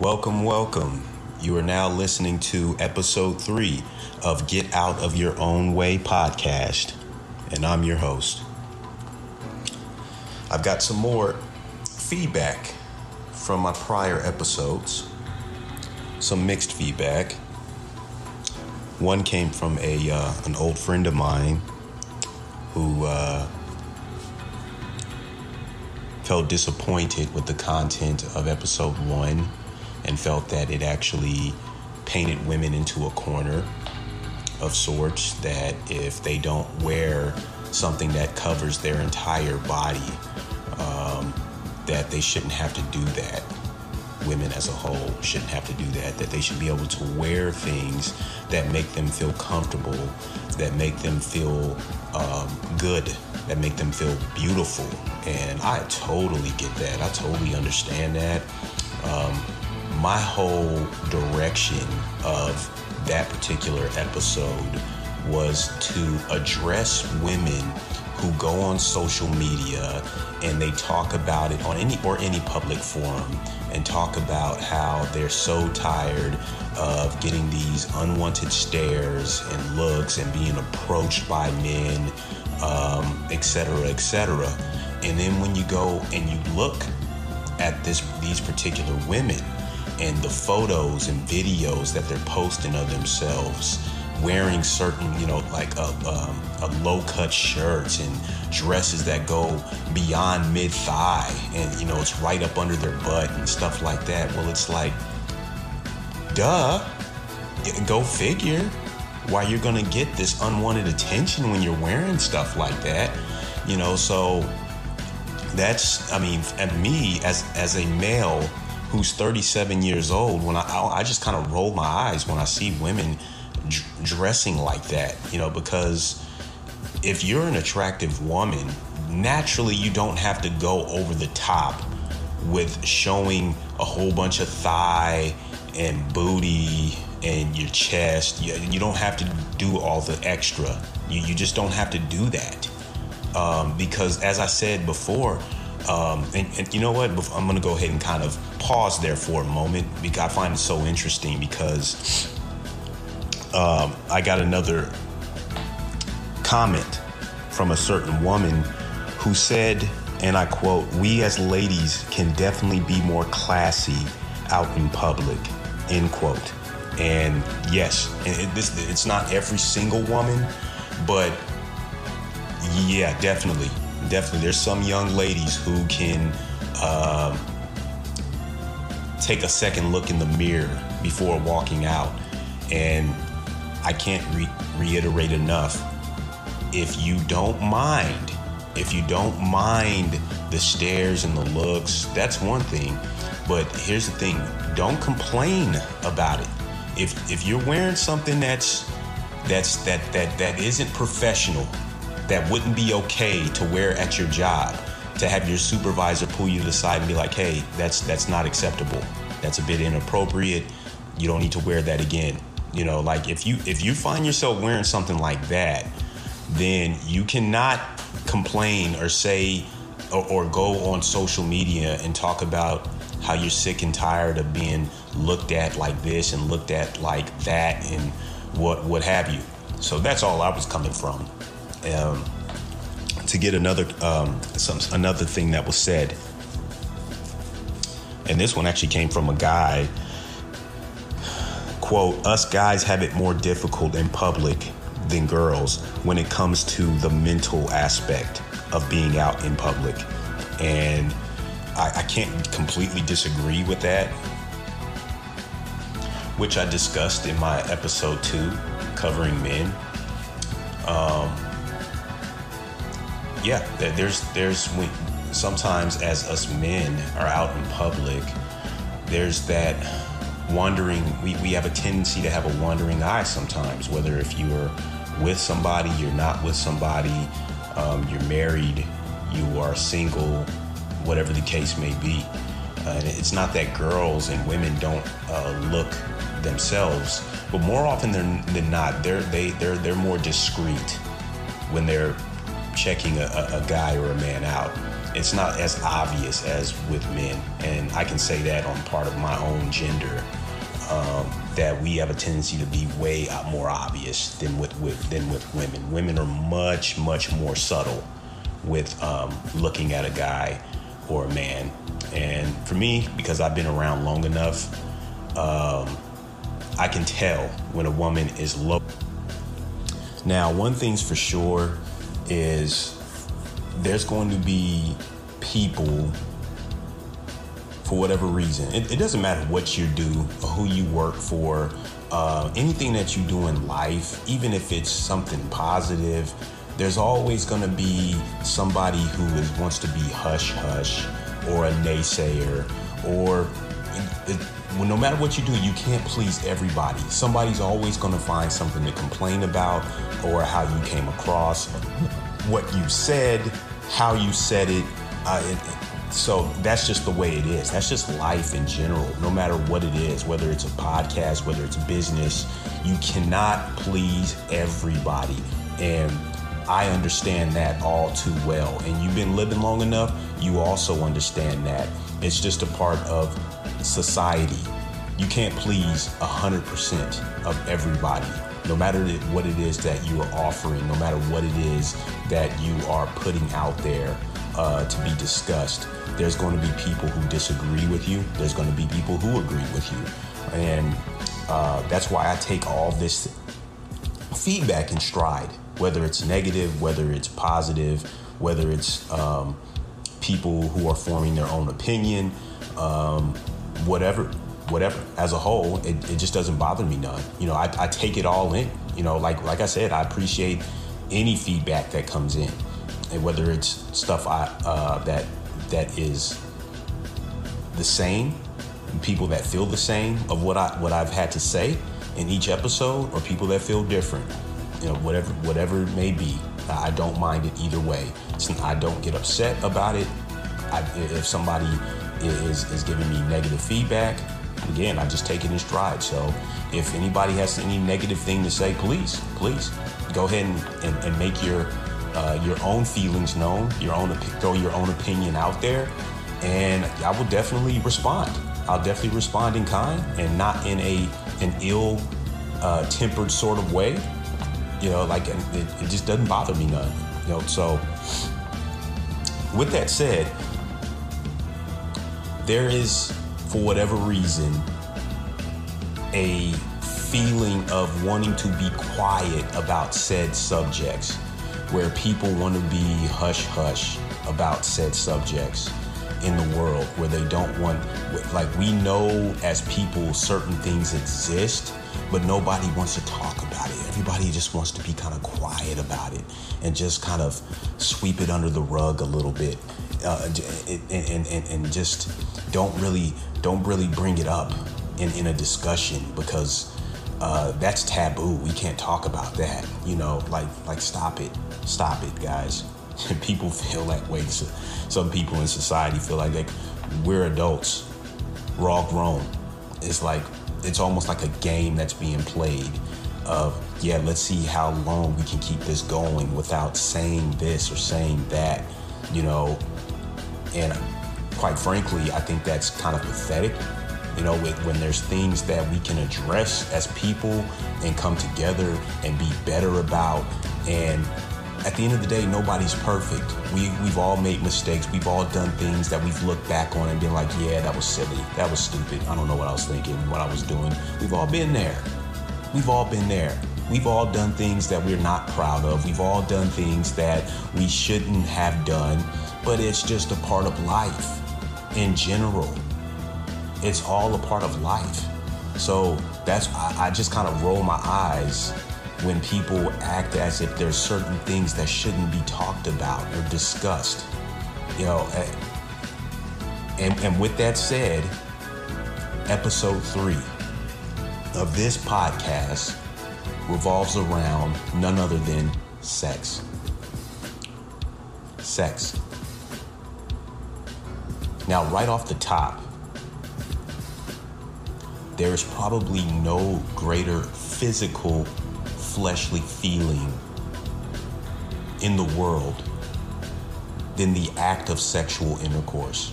Welcome, welcome. You are now listening to episode three of Get Out of Your Own Way podcast, and I'm your host. I've got some more feedback from my prior episodes, some mixed feedback. One came from a uh, an old friend of mine who uh, felt disappointed with the content of episode one and felt that it actually painted women into a corner of sorts that if they don't wear something that covers their entire body um, that they shouldn't have to do that. Women as a whole shouldn't have to do that that they should be able to wear things that make them feel comfortable that make them feel um, good that make them feel beautiful. And i totally get that. I totally understand that. Um, my whole direction of that particular episode was to address women who go on social media and they talk about it on any or any public forum and talk about how they're so tired of getting these unwanted stares and looks and being approached by men, um, et cetera, et. And then when you go and you look at this these particular women, and the photos and videos that they're posting of themselves wearing certain, you know, like a, um, a low cut shirts and dresses that go beyond mid thigh and, you know, it's right up under their butt and stuff like that. Well, it's like, duh, go figure why you're going to get this unwanted attention when you're wearing stuff like that, you know, so that's, I mean, and me as, as a male, who's 37 years old, when I I just kind of roll my eyes when I see women d- dressing like that, you know, because if you're an attractive woman, naturally you don't have to go over the top with showing a whole bunch of thigh and booty and your chest. You, you don't have to do all the extra. You, you just don't have to do that. Um, because as I said before, um, and, and, you know what? I'm going to go ahead and kind of pause there for a moment because I find it so interesting because um, I got another comment from a certain woman who said, and I quote, We as ladies can definitely be more classy out in public, end quote. And yes, it, this, it's not every single woman, but yeah, definitely definitely there's some young ladies who can um, take a second look in the mirror before walking out. And i can't re- reiterate enough if you don't mind if you don't mind the stares and the looks that's one thing. But here's the thing don't complain about it. If if you're wearing something that's that's that that that isn't professional that wouldn't be okay to wear at your job to have your supervisor pull you to the side and be like hey that's that's not acceptable. That's a bit inappropriate. You don't need to wear that again. You know like if you if you find yourself wearing something like that then you cannot complain or say or, or go on social media and talk about how you're sick and tired of being looked at like this and looked at like that and what what have you. So that's all i was coming from um, to get another um, some another thing that was said, and this one actually came from a guy. "Quote: Us guys have it more difficult in public than girls when it comes to the mental aspect of being out in public, and I, I can't completely disagree with that." Which I discussed in my episode two, covering men. Um, yeah, there's there's sometimes as us men are out in public, there's that wandering. We we have a tendency to have a wandering eye sometimes. Whether if you're with somebody, you're not with somebody, um, you're married, you are single, whatever the case may be. Uh, it's not that girls and women don't uh, look themselves, but more often than, than not, they're they they're they're more discreet when they're checking a, a guy or a man out. it's not as obvious as with men, and I can say that on part of my own gender. Um, that we have a tendency to be way more obvious than with, with than with women. Women are much much more subtle with um, looking at a guy or a man. And for me, because I've been around long enough, um, I can tell when a woman is low. Now, one thing's for sure is there's going to be people for whatever reason. It, it doesn't matter what you do, who you work for, uh, anything that you do in life, even if it's something positive, there's always going to be somebody who is, wants to be hush hush or a naysayer or it, it, no matter what you do, you can't please everybody. Somebody's always going to find something to complain about or how you came across, what you said, how you said it. Uh, it so that's just the way it is. That's just life in general, no matter what it is, whether it's a podcast, whether it's business, you cannot please everybody. And I understand that all too well. And you've been living long enough, you also understand that. It's just a part of society. You can't please 100% of everybody, no matter what it is that you are offering, no matter what it is that you are putting out there uh, to be discussed. There's going to be people who disagree with you, there's going to be people who agree with you. And uh, that's why I take all this feedback in stride whether it's negative, whether it's positive, whether it's um, people who are forming their own opinion, um, whatever, whatever. As a whole, it, it, just doesn't bother me none. You know, I, I, take it all in. You know, like like I said, I appreciate any feedback that comes in, and whether it's stuff I uh, that that is the same, people that feel the same of what I what I've had to say in each episode, or people that feel different you know, whatever whatever it may be. I don't mind it either way. I don't get upset about it. I, if somebody is is giving me negative feedback, again, I just take it in stride. So if anybody has any negative thing to say, please, please go ahead and, and, and make your uh, your own feelings known, your own throw your own opinion out there, and I will definitely respond. I'll definitely respond in kind and not in a an ill uh, tempered sort of way. You know, like it, it just doesn't bother me none. You know, so with that said, there is, for whatever reason, a feeling of wanting to be quiet about said subjects, where people want to be hush hush about said subjects in the world, where they don't want, like, we know as people certain things exist, but nobody wants to talk about it. Everybody just wants to be kind of quiet about it and just kind of sweep it under the rug a little bit, uh, and, and, and just don't really don't really bring it up in, in a discussion because uh, that's taboo. We can't talk about that. You know, like like stop it, stop it, guys. people feel that way. Some people in society feel like they, we're adults, we're all grown. It's like it's almost like a game that's being played of yeah let's see how long we can keep this going without saying this or saying that you know and quite frankly i think that's kind of pathetic you know when there's things that we can address as people and come together and be better about and at the end of the day, nobody's perfect. We, we've all made mistakes. We've all done things that we've looked back on and been like, yeah, that was silly. That was stupid. I don't know what I was thinking, what I was doing. We've all been there. We've all been there. We've all done things that we're not proud of. We've all done things that we shouldn't have done, but it's just a part of life in general. It's all a part of life. So that's, I, I just kind of roll my eyes when people act as if there's certain things that shouldn't be talked about or discussed. You know, eh, and, and with that said, episode three of this podcast revolves around none other than sex. Sex. Now, right off the top, there is probably no greater physical fleshly feeling in the world than the act of sexual intercourse.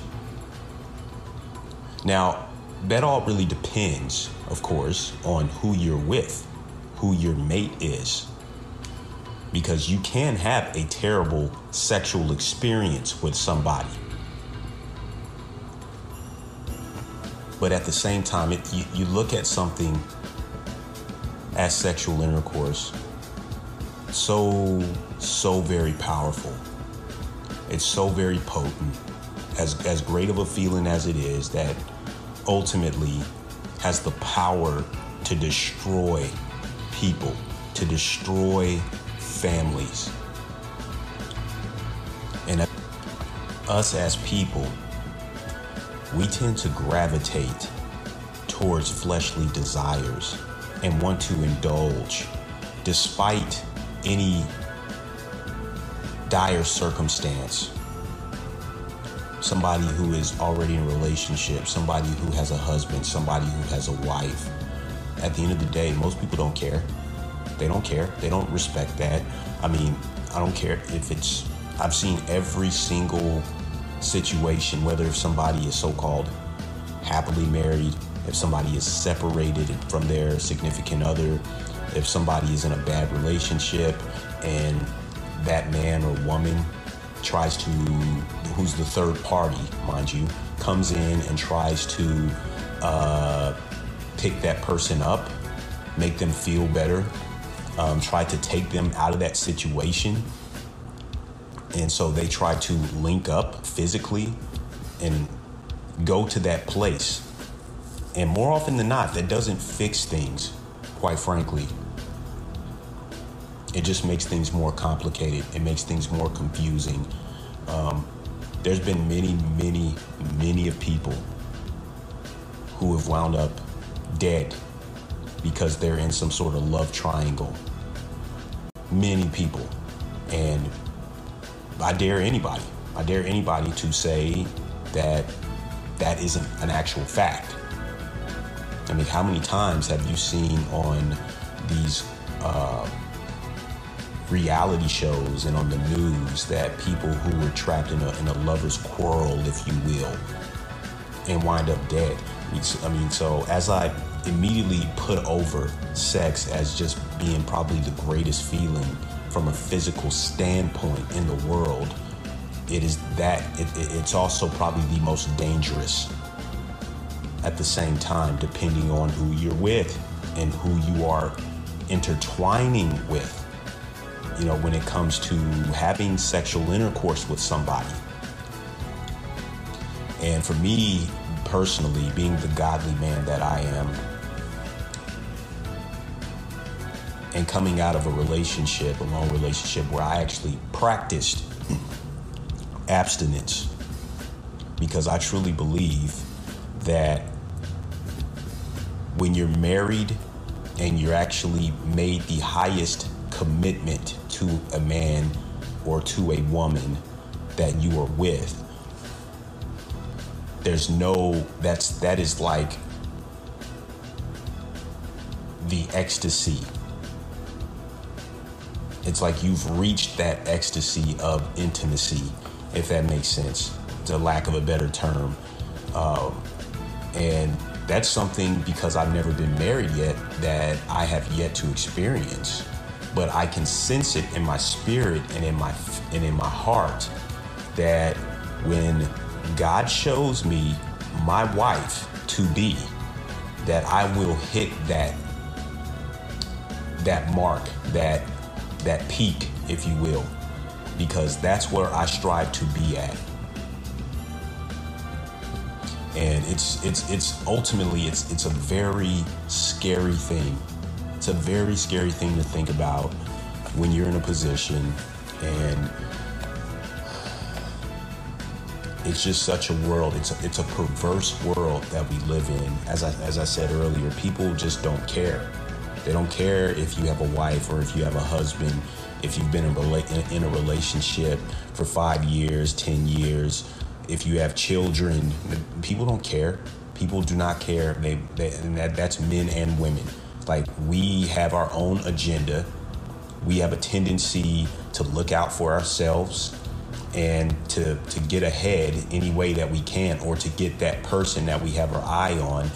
Now, that all really depends, of course, on who you're with, who your mate is. Because you can have a terrible sexual experience with somebody. But at the same time, it, you, you look at something as sexual intercourse so, so very powerful. It's so very potent. As, as great of a feeling as it is, that ultimately has the power to destroy people, to destroy families. And us as people, we tend to gravitate towards fleshly desires and want to indulge despite any dire circumstance. Somebody who is already in a relationship, somebody who has a husband, somebody who has a wife. At the end of the day, most people don't care. They don't care. They don't respect that. I mean, I don't care if it's, I've seen every single situation, whether if somebody is so called happily married, if somebody is separated from their significant other, if somebody is in a bad relationship and that man or woman tries to, who's the third party, mind you, comes in and tries to uh, pick that person up, make them feel better, um, try to take them out of that situation. And so they try to link up physically and go to that place. And more often than not, that doesn't fix things, quite frankly. It just makes things more complicated. It makes things more confusing. Um, there's been many, many, many of people who have wound up dead because they're in some sort of love triangle. Many people. And I dare anybody, I dare anybody to say that that isn't an actual fact. I mean, how many times have you seen on these uh, reality shows and on the news that people who were trapped in a, in a lover's quarrel, if you will, and wind up dead? I mean, so as I immediately put over sex as just being probably the greatest feeling from a physical standpoint in the world, it is that it, it's also probably the most dangerous at the same time, depending on who you're with and who you are intertwining with. You know, when it comes to having sexual intercourse with somebody. And for me personally, being the godly man that I am, and coming out of a relationship, a long relationship, where I actually practiced abstinence. Because I truly believe that when you're married and you're actually made the highest commitment to a man or to a woman that you are with there's no that's that is like the ecstasy it's like you've reached that ecstasy of intimacy if that makes sense to lack of a better term um, and that's something because I've never been married yet that I have yet to experience. But I can sense it in my spirit and in my and in my heart that when God shows me my wife to be, that I will hit that that mark, that that peak, if you will, because that's where I strive to be at and it's it's it's ultimately it's it's a very scary thing. It's a very scary thing to think about when you're in a position and it's just such a world. It's a, it's a perverse world that we live in. As I as I said earlier, people just don't care. They don't care if you have a wife or if you have a husband, if you've been in, in a relationship for five years, ten years if you have children, people don't care. People do not care. They, they and that, that's men and women. Like we have our own agenda. We have a tendency to look out for ourselves and to to get ahead any way that we can or to get that person that we have our eye on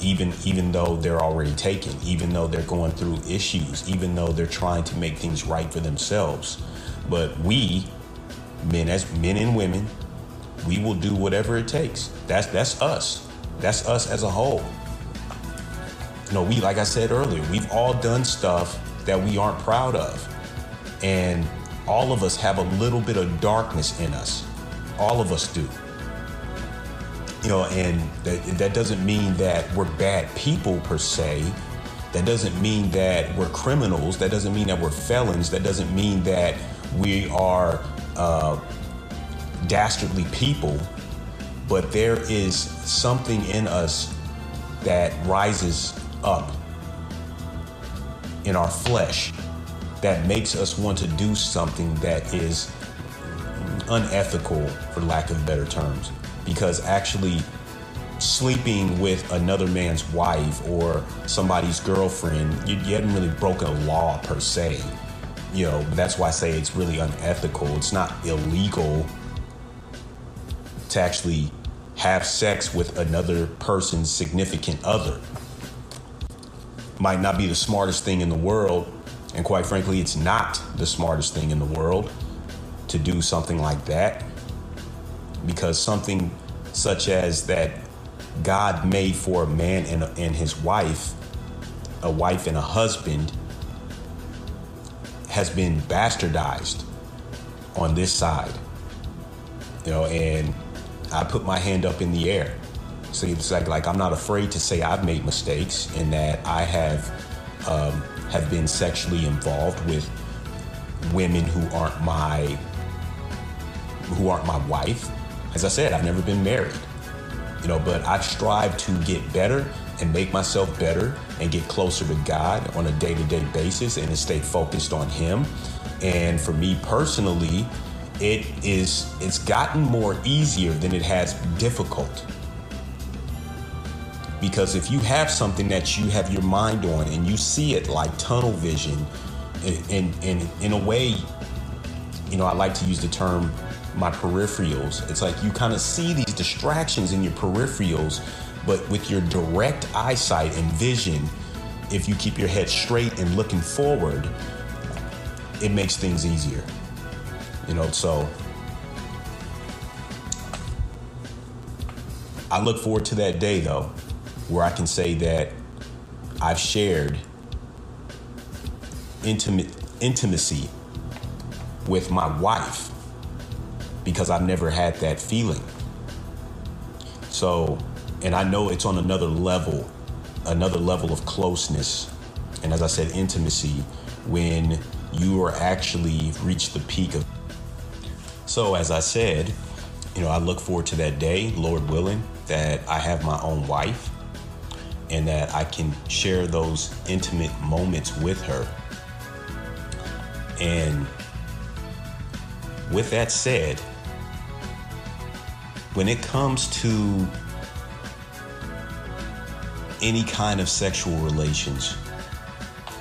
even even though they're already taken even though they're going through issues even though they're trying to make things right for themselves. But we men as men and women we will do whatever it takes. That's that's us. That's us as a whole. You know we like i said earlier we've all done stuff that we aren't proud of. And all of us have a little bit of darkness in us. All of us do. You know, and that, that doesn't mean that we're bad people per se. That doesn't mean that we're criminals. That doesn't mean that we're felons. That doesn't mean that we are uh, dastardly people. But there is something in us that rises up in our flesh that makes us want to do something that is unethical, for lack of better terms. Because actually, sleeping with another man's wife or somebody's girlfriend, you, you haven't really broken a law per se. You know, that's why I say it's really unethical. It's not illegal to actually have sex with another person's significant other. Might not be the smartest thing in the world, and quite frankly, it's not the smartest thing in the world to do something like that because something such as that God made for a man and, a, and his wife, a wife and a husband, has been bastardized on this side. You know, and I put my hand up in the air. So it's like, like I'm not afraid to say I've made mistakes and that I have um, have been sexually involved with women who aren't my who aren't my wife. As I said, I've never been married. You know, but I strive to get better and make myself better and get closer to God on a day-to-day basis and to stay focused on him. And for me personally, it is it's gotten more easier than it has difficult because if you have something that you have your mind on and you see it like tunnel vision, in, in, in a way, you know, I like to use the term my peripherals. It's like you kind of see these distractions in your peripherals, but with your direct eyesight and vision, if you keep your head straight and looking forward, it makes things easier. You know, so I look forward to that day though where I can say that I've shared intimate intimacy with my wife because I've never had that feeling. So, and I know it's on another level, another level of closeness. And as I said, intimacy when you are actually reached the peak of. So, as I said, you know, I look forward to that day, Lord willing, that I have my own wife and that I can share those intimate moments with her. And with that said, when it comes to any kind of sexual relations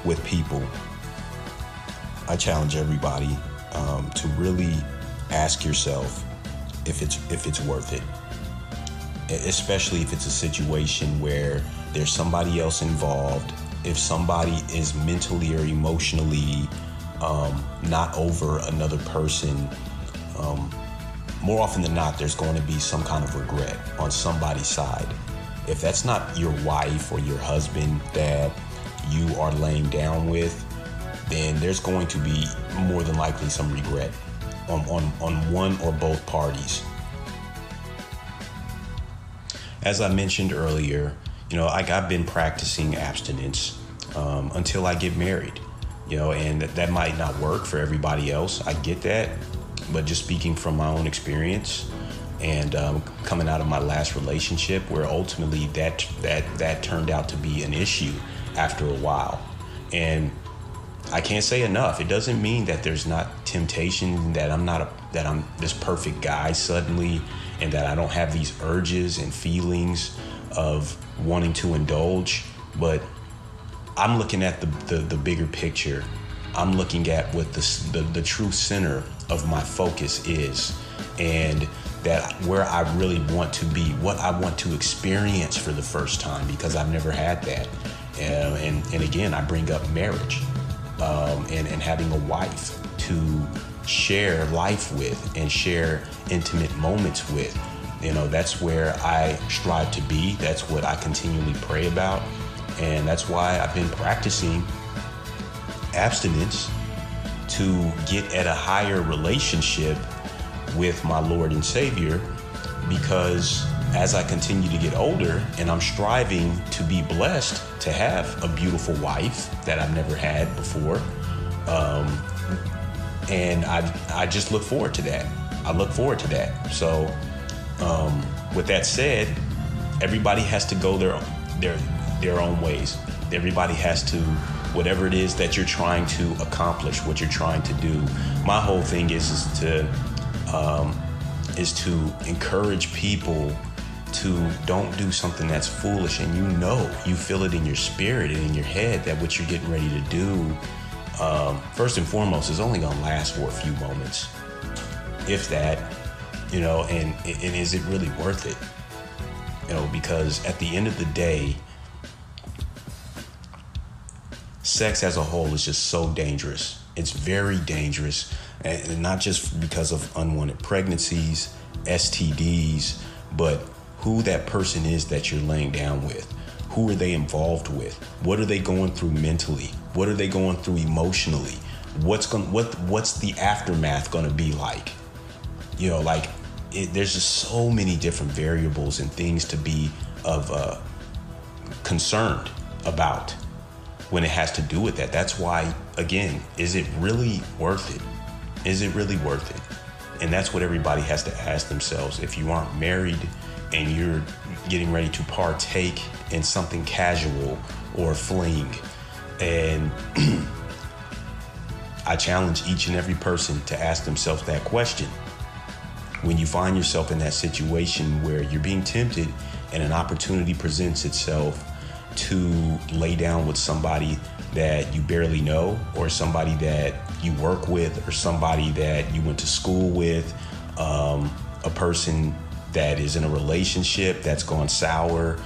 with people, I challenge everybody um, to really ask yourself if it's if it's worth it, especially if it's a situation where there's somebody else involved, if somebody is mentally or emotionally um, not over another person, um, more often than not, there's going to be some kind of regret on somebody's side. If that's not your wife or your husband that you are laying down with, then there's going to be more than likely some regret on, on, on one or both parties. As I mentioned earlier, you know, like I've been practicing abstinence um, until I get married, you know, and that, that might not work for everybody else. I get that. But just speaking from my own experience and um, coming out of my last relationship, where ultimately that, that, that turned out to be an issue after a while. And I can't say enough. It doesn't mean that there's not temptation, that I'm not a, that I'm this perfect guy suddenly, and that I don't have these urges and feelings of wanting to indulge, but I'm looking at the, the, the bigger picture. I'm looking at what the, the, the true center of my focus is. And that where I really want to be, what I want to experience for the first time, because I've never had that. Um, and, and again, I bring up marriage um, and, and having a wife to share life with and share intimate moments with. You know, that's where I strive to be. That's what I continually pray about. And that's why I've been practicing abstinence to get at a higher relationship with my Lord and Savior because as I continue to get older and I'm striving to be blessed to have a beautiful wife that I've never had before. Um, and I, I just look forward to that. I look forward to that. So, um, with that said, everybody has to go their their their own ways. Everybody has to whatever it is that you're trying to accomplish, what you're trying to do. My whole thing is is to um, is to encourage people to don't do something that's foolish and you know you feel it in your spirit and in your head that what you're getting ready to do um, first and foremost is only going to last for a few moments if that you know and, and is it really worth it you know because at the end of the day sex as a whole is just so dangerous it's very dangerous and not just because of unwanted pregnancies stds but who that person is that you're laying down with. Who are they involved with? What are they going through mentally? What are they going through emotionally? What's going what what's the aftermath going to be like? You know, like it, there's just so many different variables and things to be of uh, concerned about when it has to do with that. That's why, again, is it really worth it? Is it really worth it? And that's what everybody has to ask themselves. If you aren't married, and you're getting ready to partake in something casual or fling. And I challenge each and every person to ask themselves that question. When you find yourself in that situation where you're being tempted and an opportunity presents itself to lay down with somebody that you barely know, or somebody that you work with, or somebody that you went to school with, um, a person that is in a relationship that's gone sour,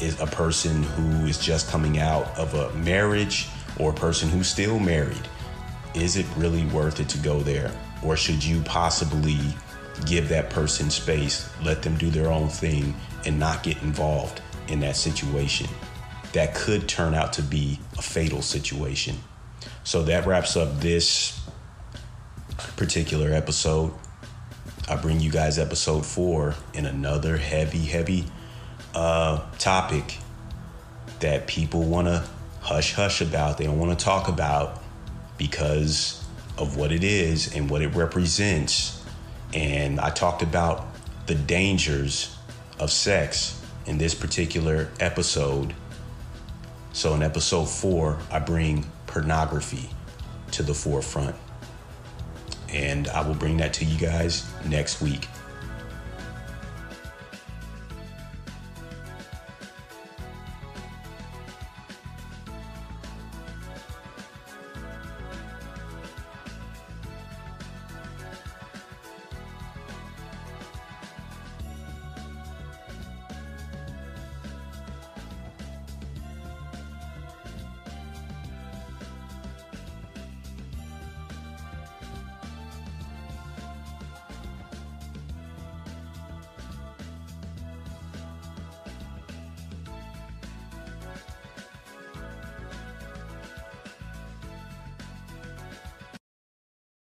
is a person who is just coming out of a marriage, or a person who's still married. Is it really worth it to go there? Or should you possibly give that person space, let them do their own thing, and not get involved in that situation? That could turn out to be a fatal situation. So that wraps up this particular episode. I bring you guys episode four in another heavy, heavy uh, topic that people want to hush hush about. They don't want to talk about because of what it is and what it represents. And I talked about the dangers of sex in this particular episode. So, in episode four, I bring pornography to the forefront and I will bring that to you guys next week.